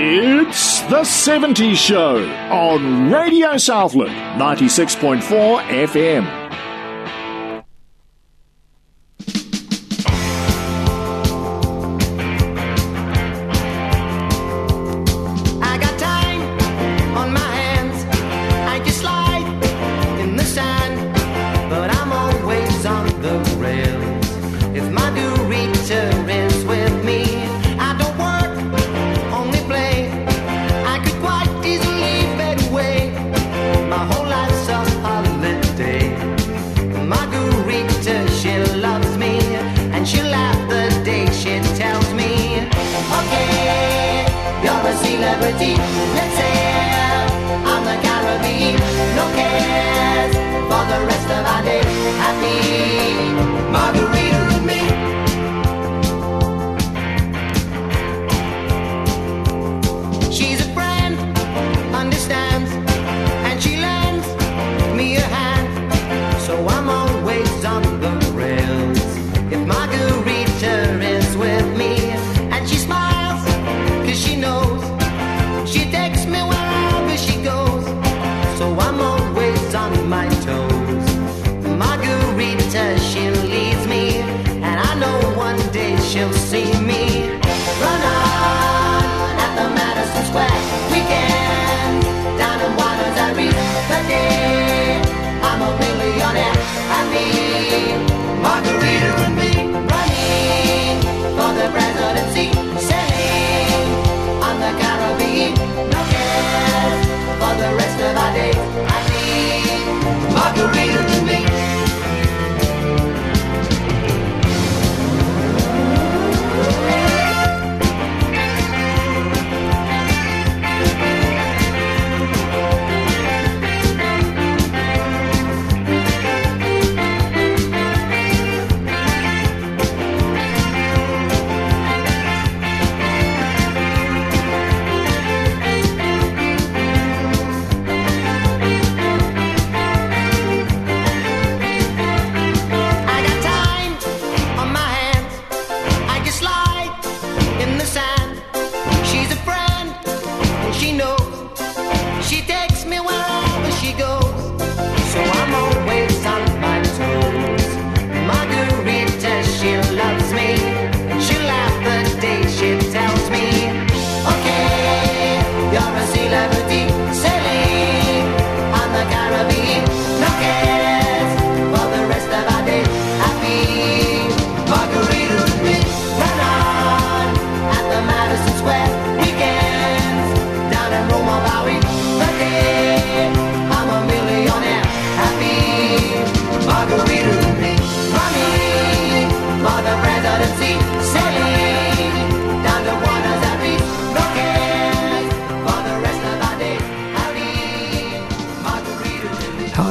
It's The 70s Show on Radio Southland 96.4 FM.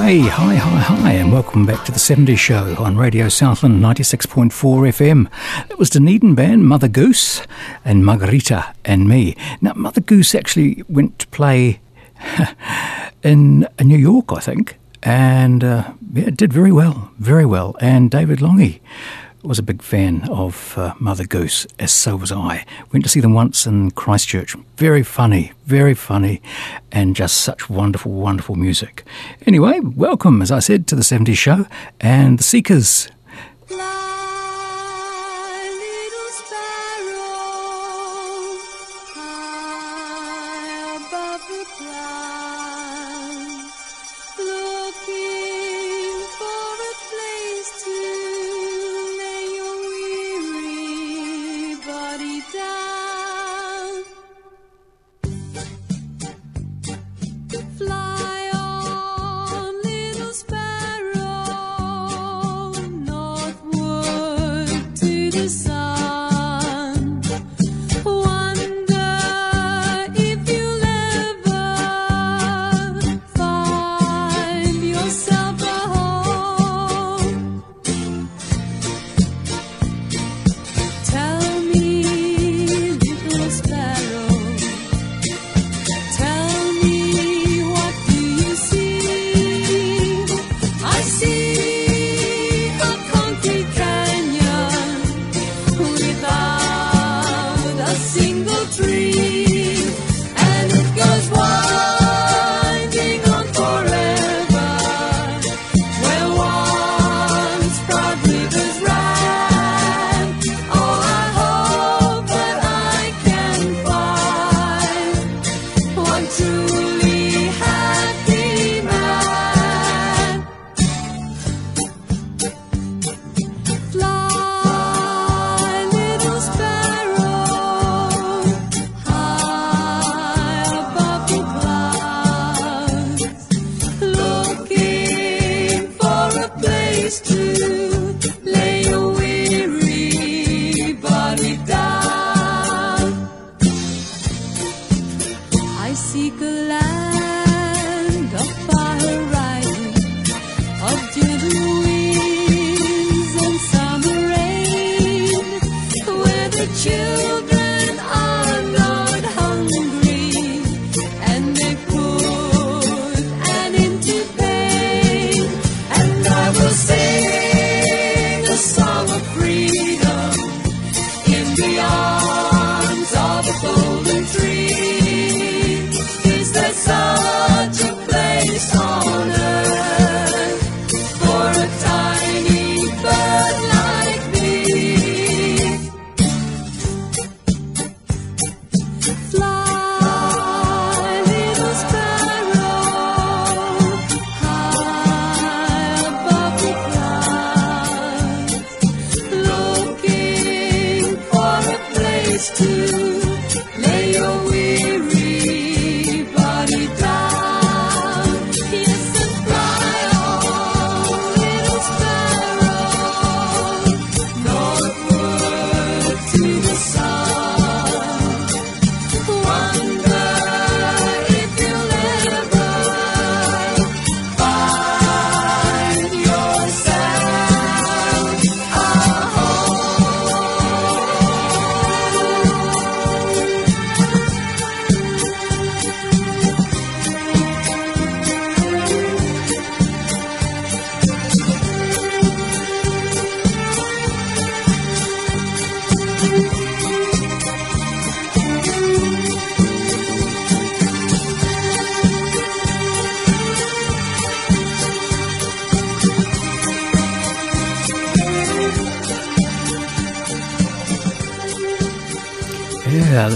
Hey, hi, hi, hi, and welcome back to the 70s show on Radio Southland 96.4 FM. That was Dunedin band Mother Goose and Margarita and me. Now, Mother Goose actually went to play in New York, I think, and uh, yeah, did very well, very well. And David Longy was a big fan of uh, Mother Goose, as so was I. Went to see them once in Christchurch. Very funny, very funny, and just such wonderful, wonderful music. Anyway, welcome, as I said, to the 70s show and the Seekers.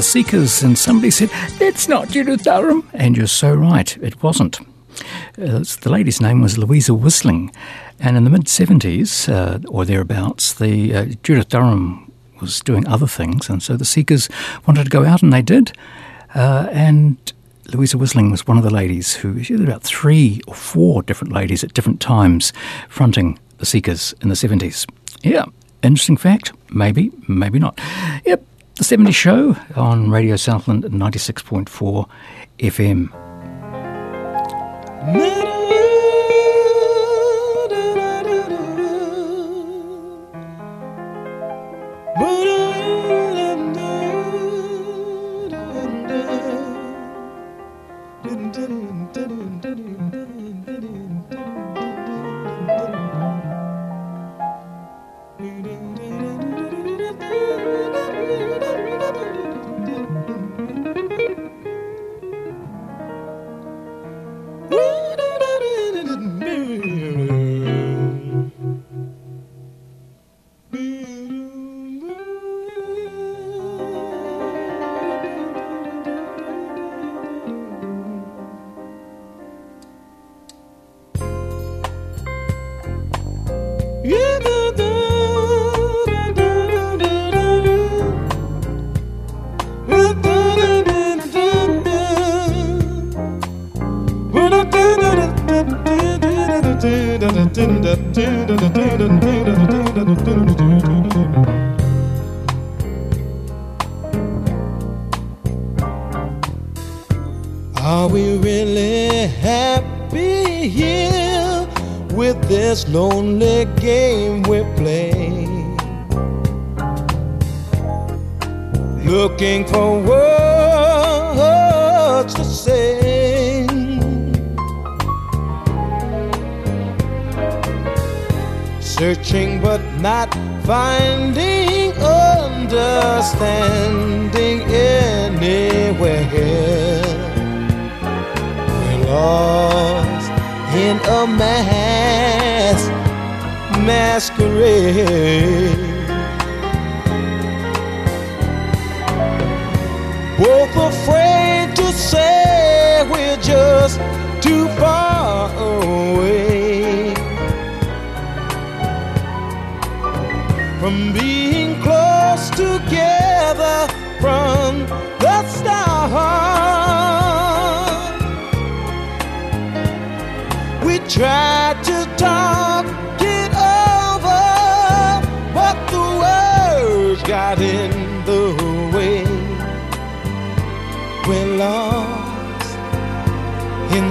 Seekers, and somebody said, It's not Judith Durham. And you're so right, it wasn't. Uh, the lady's name was Louisa Wisseling. And in the mid 70s, uh, or thereabouts, the uh, Judith Durham was doing other things, and so the Seekers wanted to go out, and they did. Uh, and Louisa Wisseling was one of the ladies who, she had about three or four different ladies at different times fronting the Seekers in the 70s. Yeah, interesting fact. Maybe, maybe not. Yep, the 70 Show on Radio Southland 96.4 FM.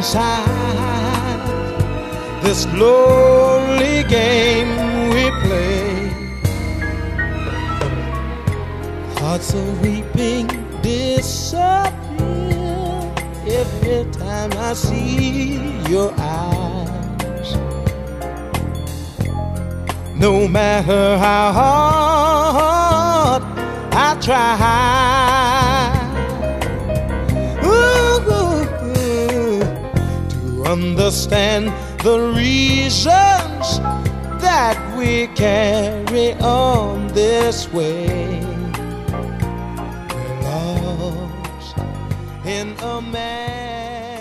Inside this lonely game we play. Hearts of weeping disappear every time I see your eyes. No matter how hard I try understand the reasons that we carry on this way.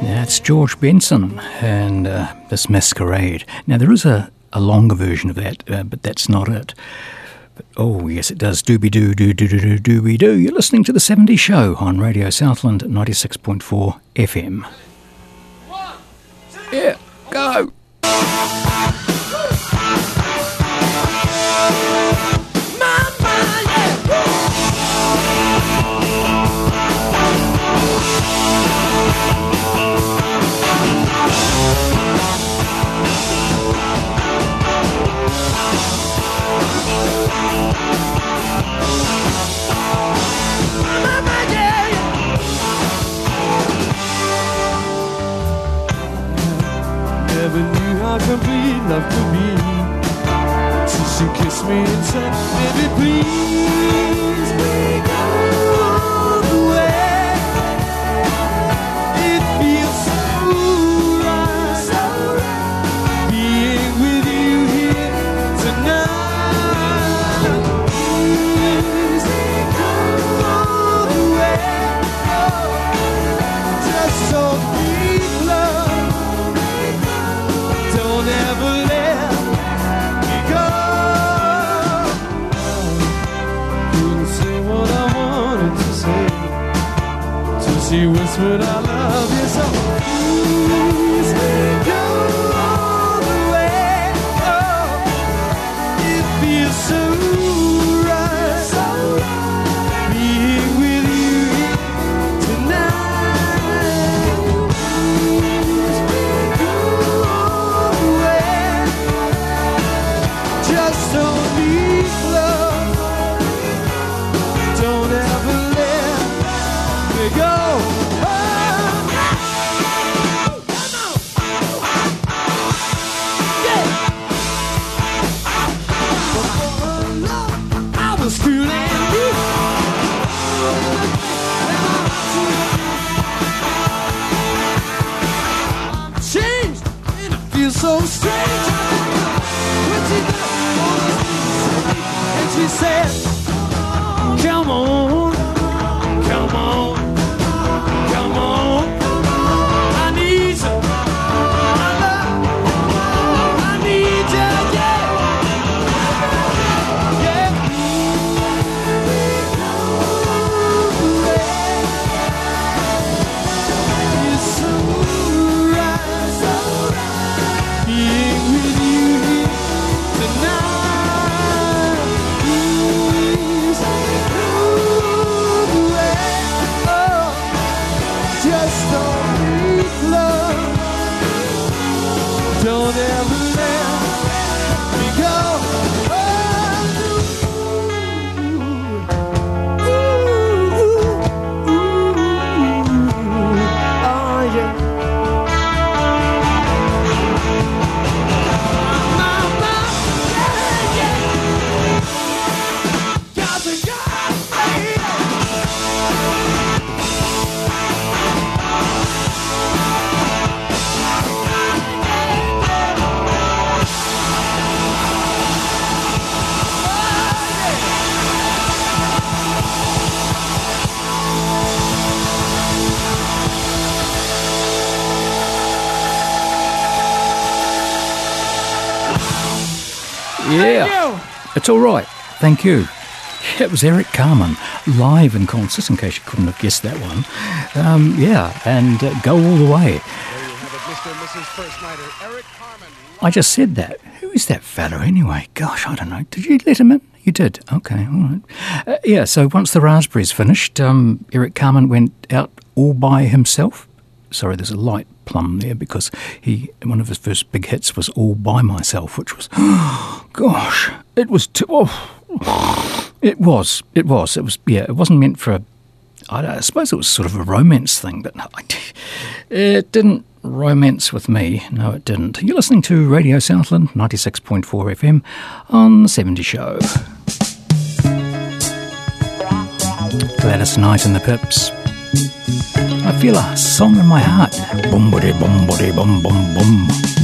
That's George Benson and uh, this masquerade. Now, there is a, a longer version of that, uh, but that's not it. Oh, yes, it does. Dooby doo, doo, doo, doo, doo, dooby doo. You're listening to The 70s Show on Radio Southland 96.4 FM. Go. Never knew how complete love could be. So she kissed me and said, Baby, please, It's all right. Thank you. It was Eric Carmen, live in concert, in case you couldn't have guessed that one. Um, yeah, and uh, go all the way. I just said that. Who is that fellow anyway? Gosh, I don't know. Did you let him in? You did. Okay, all right. Uh, yeah, so once the raspberries finished, um, Eric Carmen went out all by himself. Sorry, there's a light plum there because he one of his first big hits was all by myself, which was, gosh, it was too. Oh, it was. It was. It was. Yeah, it wasn't meant for. A, I, I suppose it was sort of a romance thing, but it didn't romance with me. No, it didn't. You're listening to Radio Southland 96.4 FM on the 70 Show. Gladys Knight and the Pips. I feel a song in my heart. Boom, boom, body, boom, boom, boom.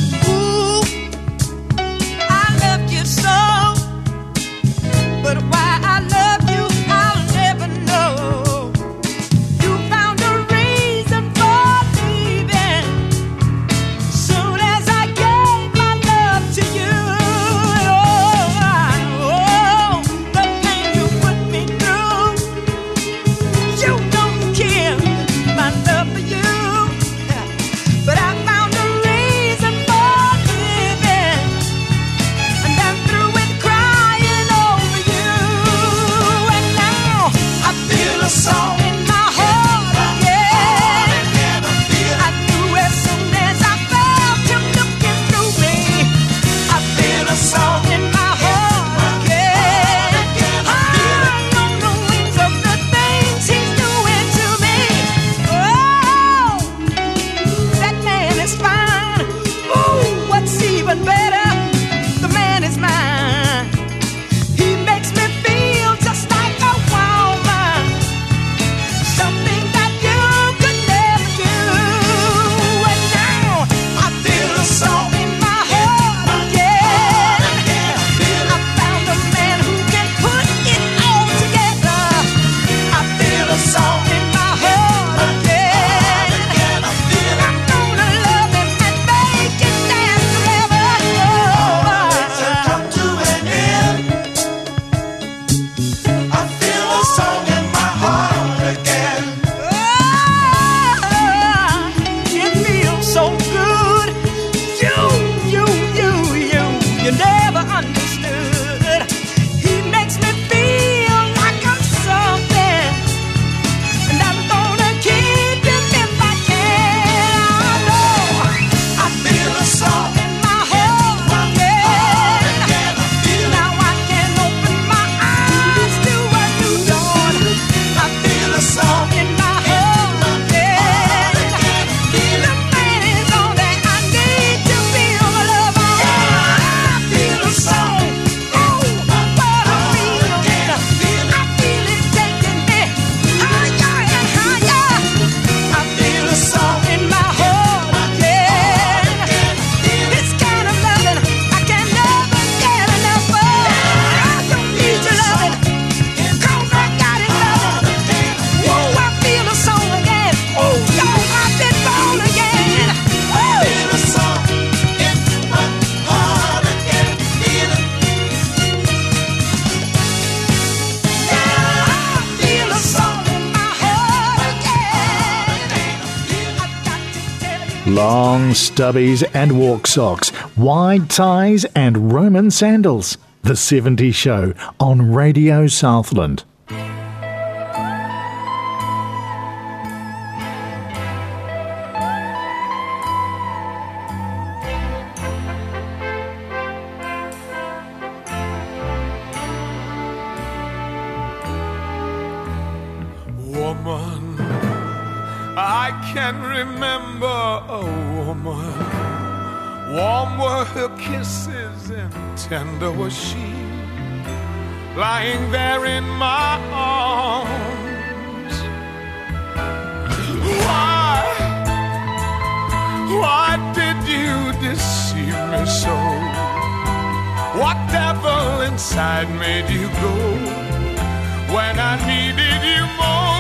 Stubbies and walk socks, wide ties and Roman sandals. The 70s Show on Radio Southland. Her kisses and tender was she, lying there in my arms. Why, why did you deceive me so? What devil inside made you go when I needed you most?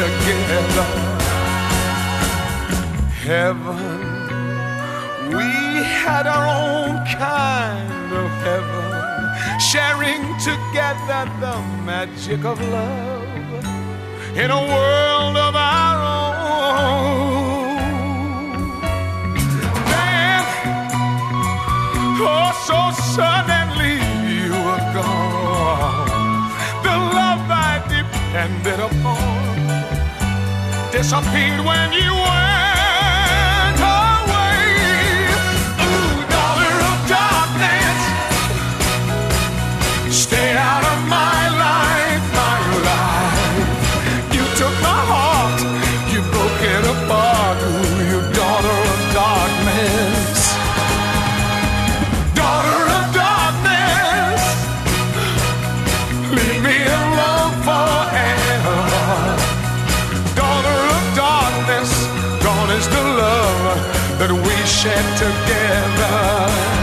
Together. Heaven, we had our own kind of heaven, sharing together the magic of love in a world of our own. Then, oh, so suddenly you were gone. The love I depended upon disappeared when you went shared together.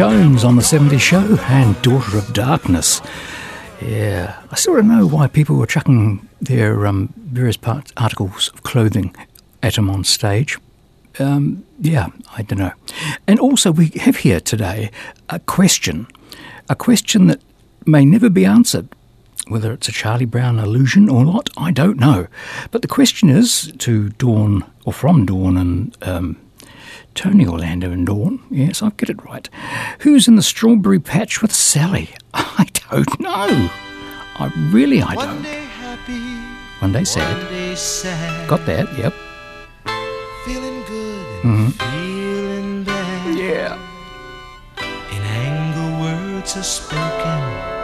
Jones on the 70s show and Daughter of Darkness. Yeah, I sort of know why people were chucking their um, various part, articles of clothing at him on stage. Um, yeah, I don't know. And also, we have here today a question, a question that may never be answered. Whether it's a Charlie Brown illusion or not, I don't know. But the question is to Dawn, or from Dawn and um, Tony Orlando and Dawn. Yes, I get it right. Who's in the strawberry patch with Sally? I don't know. I really, I One don't. day happy, One day sad. one day sad. Got that? Yep. Feeling good, Mhm. feeling bad. Yeah. In anger, words are spoken.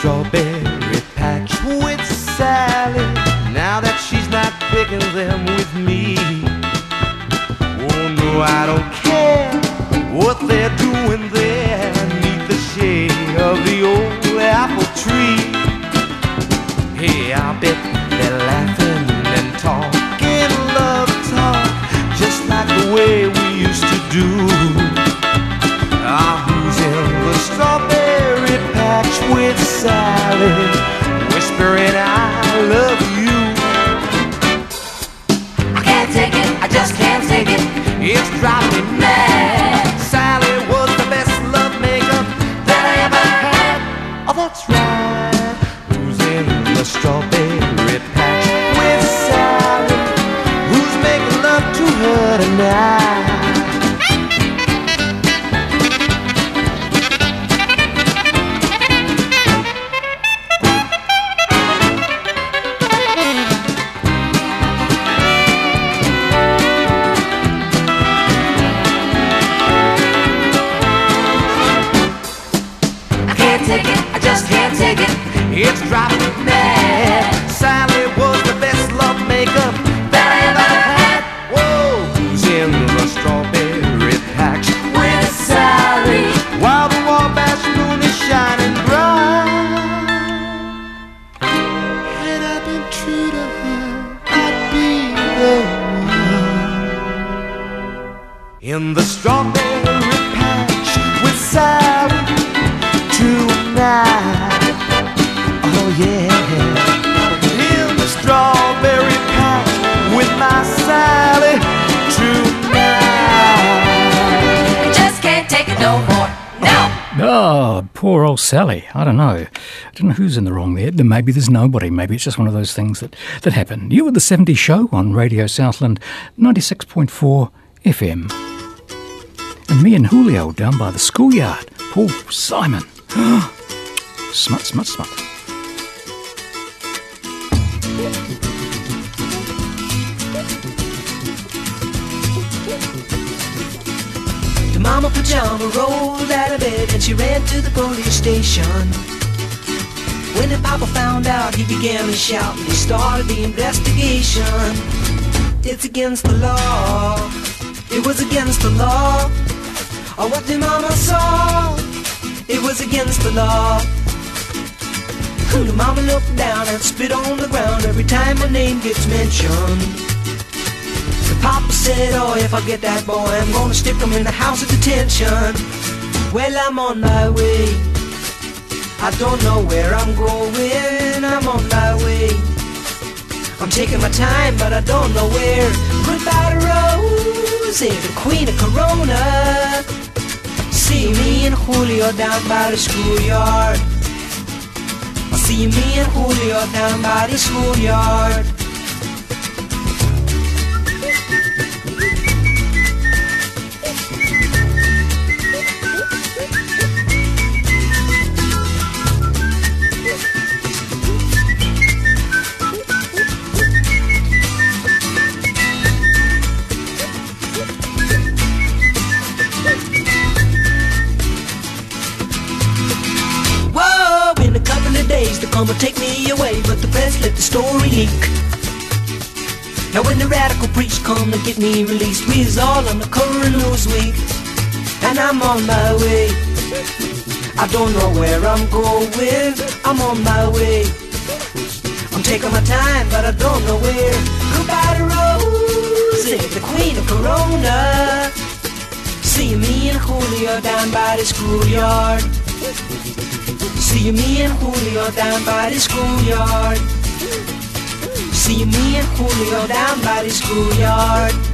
Strawberry poor old Sally. I don't know. I don't know who's in the wrong there. Maybe there's nobody. Maybe it's just one of those things that, that happen. You were the 70s show on Radio Southland 96.4 FM. And me and Julio down by the schoolyard. Paul Simon. Smut, smut, smut. Mama pajama rolled out of bed and she ran to the police station. When the papa found out, he began to shout and he started the investigation. It's against the law. It was against the law. Or what the mama saw. It was against the law. The mama looked down and spit on the ground every time my name gets mentioned. Papa said, oh, if I get that boy, I'm gonna stick him in the house of detention. Well, I'm on my way. I don't know where I'm going, I'm on my way. I'm taking my time, but I don't know where. Goodbye to Rose, the queen of Corona. See me and Julio down by the schoolyard. See me and Julio down by the schoolyard. Gonna take me away, but the press let the story leak. Now when the radical preach come to get me released, we is all on the cover of Newsweek, and I'm on my way. I don't know where I'm going, I'm on my way. I'm taking my time, but I don't know where. Goodbye to Rosie, the queen of Corona. See me and Julio down by the schoolyard. See me and Julio down by the schoolyard. See me and Julio down by the schoolyard.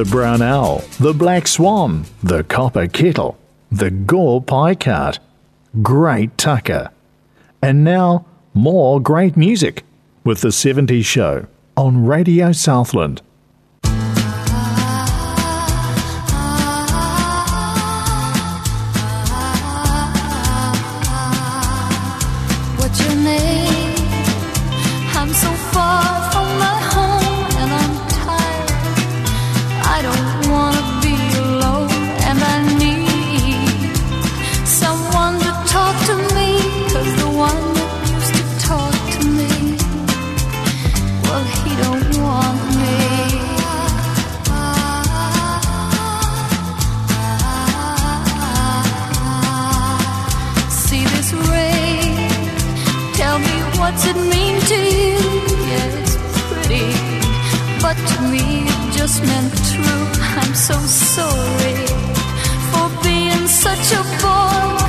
The brown owl, the black swan, the copper kettle, the gore pie cart, great tucker. And now, more great music with the 70s show on Radio Southland. What's it mean to you? Yeah, it's pretty, but to me it just meant true. I'm so sorry for being such a boy.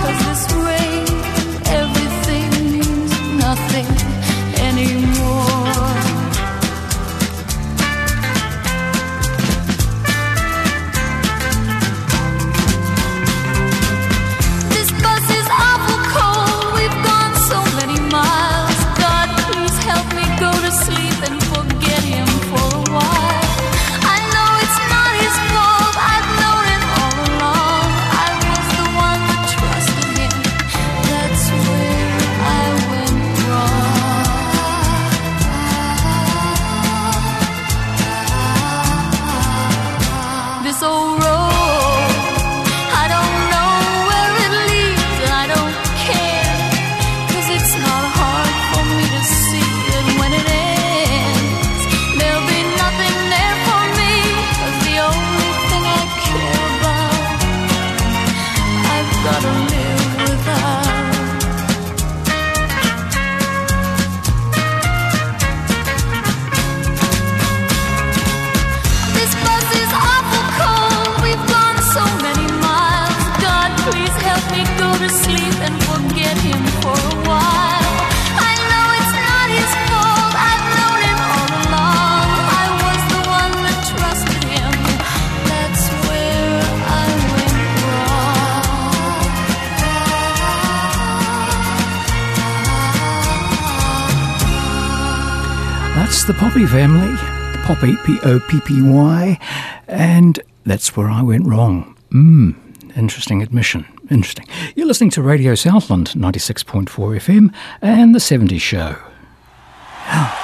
Yes, the Poppy family, Poppy, P O P P Y, and that's where I went wrong. Mmm, interesting admission. Interesting. You're listening to Radio Southland 96.4 FM and The 70s Show.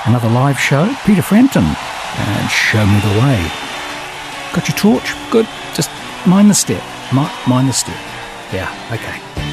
Another live show, Peter Frampton, and Show Me the Way. Got your torch? Good. Just mind the step. Mind the step. Yeah, okay.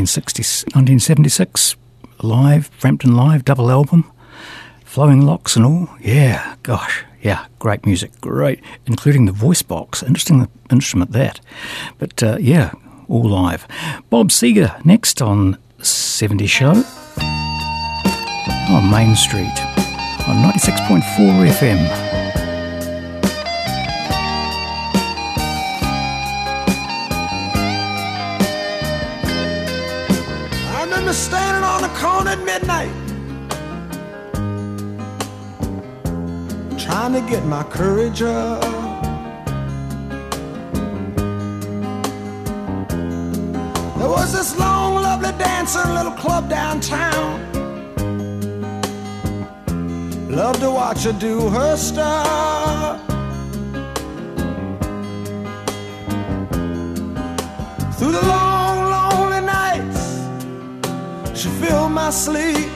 1976? Live, Frampton Live, double album, flowing locks and all. Yeah, gosh, yeah, great music, great, including the voice box. Interesting instrument that. But uh, yeah, all live. Bob Seger next on 70 Show on Main Street on 96.4 FM. Corner at midnight, trying to get my courage up. There was this long, lovely dancing little club downtown. Love to watch her do her stuff. Through the long, filled my sleep.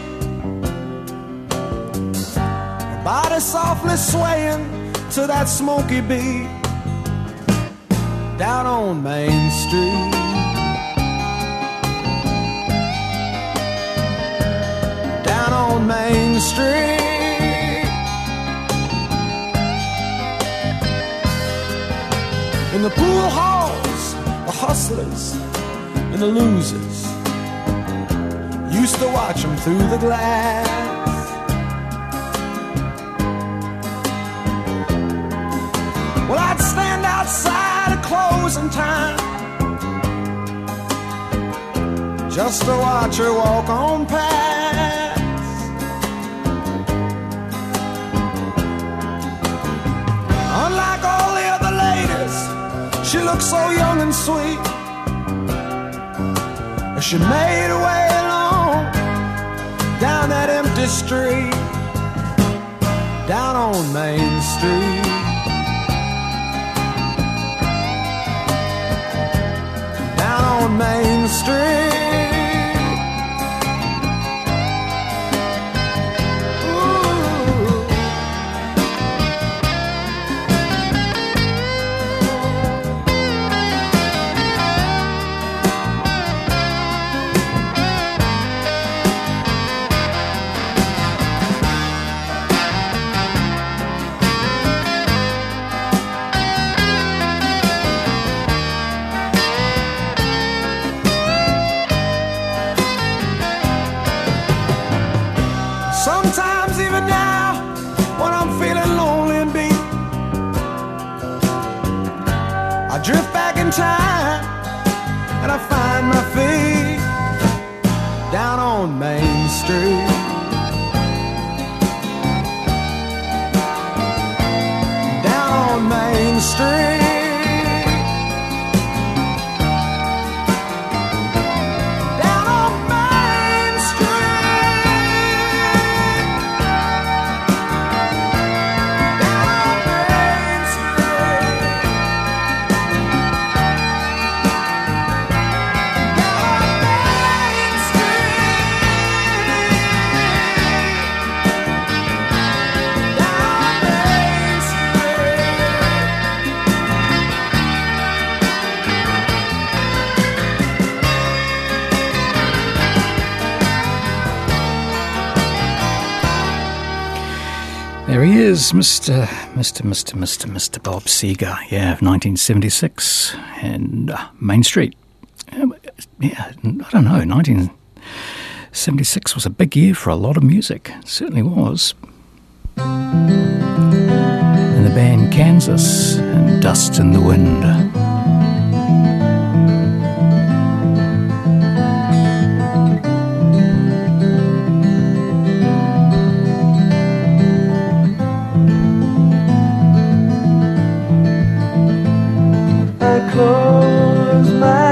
My body softly swaying to that smoky beat down on Main Street. Down on Main Street. In the pool halls, the hustlers and the losers used to watch them through the glass. Well, I'd stand outside at closing time just to watch her walk on past. Unlike all the other ladies, she looked so young and sweet. She made a way down that empty street, down on Main Street. Down on Main Street. Is, Mr. Mr. Mr. Mr. Mr. Bob Seger, yeah, of 1976, and uh, Main Street. Um, Yeah, I don't know, 1976 was a big year for a lot of music, it certainly was. And the band Kansas and Dust in the Wind. My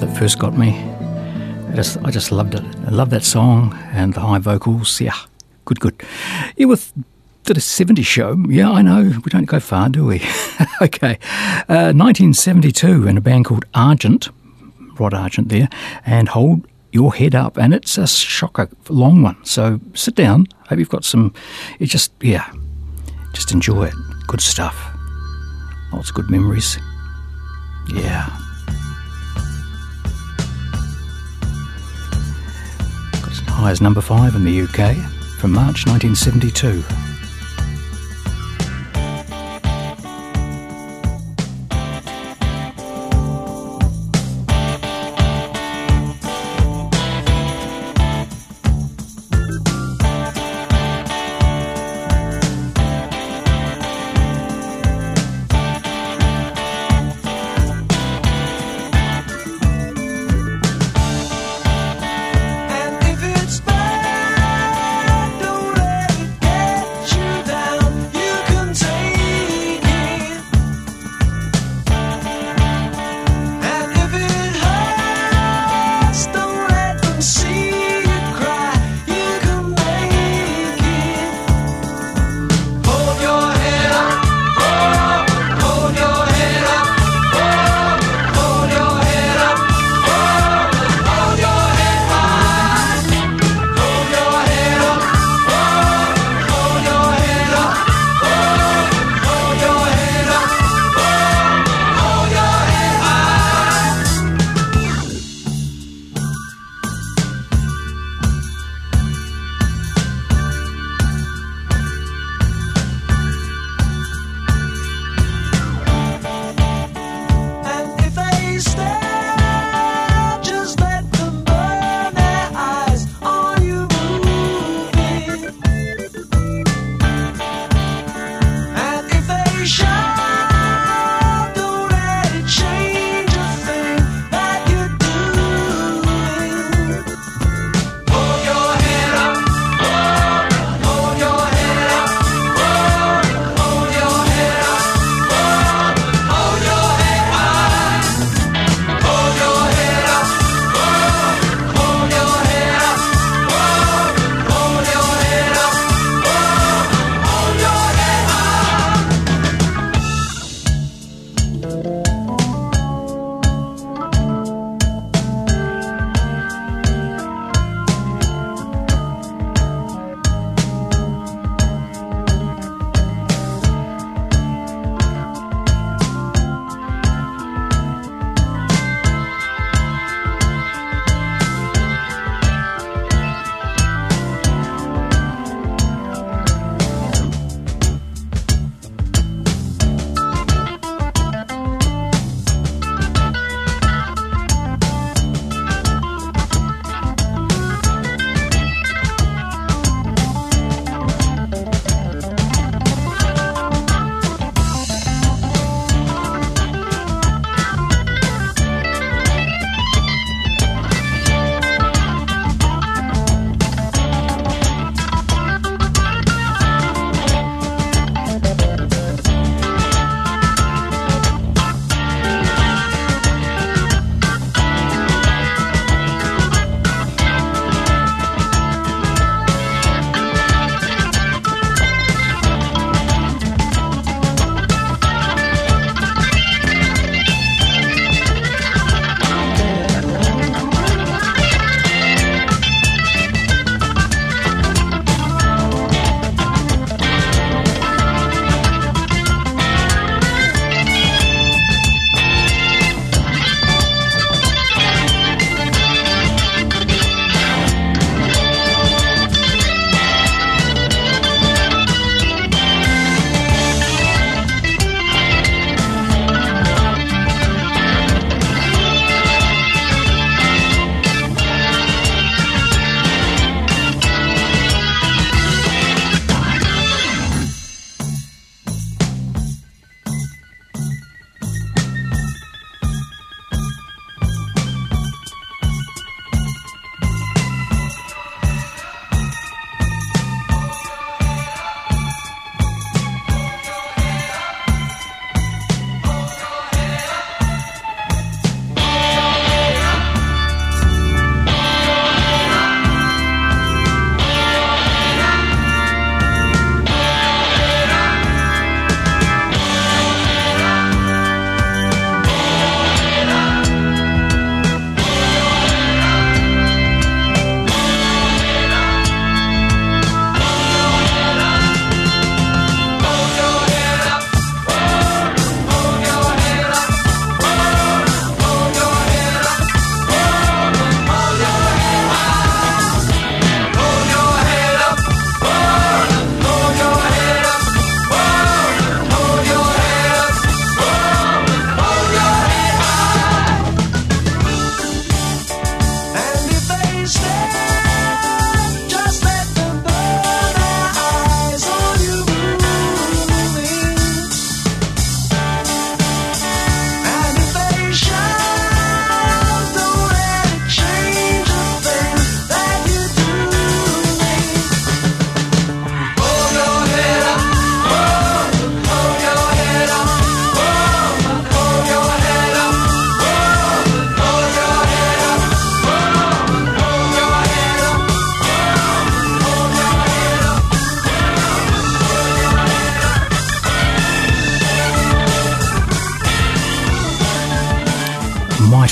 that first got me. I just, I just loved it. I love that song and the high vocals. Yeah, good, good. Yeah, with did a 70s show. Yeah, I know. We don't go far, do we? okay. Uh, 1972 in a band called Argent, Rod Argent there, and Hold Your Head Up. And it's a shocker, long one. So sit down. Hope you've got some. It just, yeah, just enjoy it. Good stuff. Lots of good memories. Yeah. High as number five in the UK from March 1972.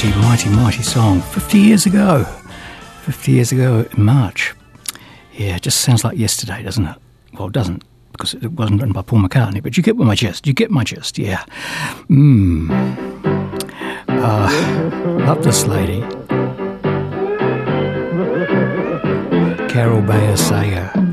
Mighty, mighty, mighty song. 50 years ago. 50 years ago in March. Yeah, it just sounds like yesterday, doesn't it? Well, it doesn't, because it wasn't written by Paul McCartney, but you get my gist. You get my gist, yeah. Mmm. Uh, love this lady. Carol Bayer Sager.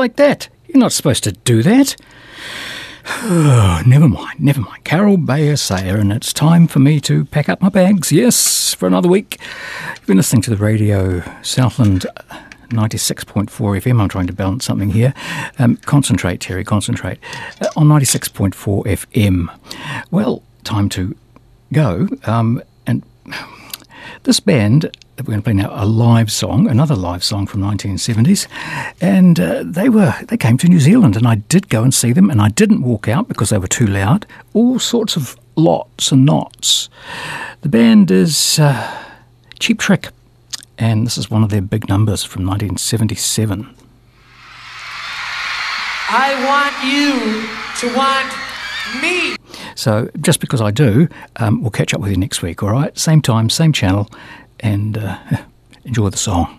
Like that. You're not supposed to do that. Oh, never mind, never mind. Carol Bayer Sager, and it's time for me to pack up my bags, yes, for another week. You've been listening to the radio Southland 96.4 FM. I'm trying to balance something here. Um, concentrate, Terry, concentrate. Uh, on 96.4 FM. Well, time to go. Um, and this band that we're going to play now a live song, another live song from 1970s, and uh, they were they came to New Zealand, and I did go and see them, and I didn't walk out because they were too loud. All sorts of lots and knots. The band is uh, Cheap Trick, and this is one of their big numbers from 1977. I want you to want me. So just because I do, um, we'll catch up with you next week. All right, same time, same channel, and uh, enjoy the song.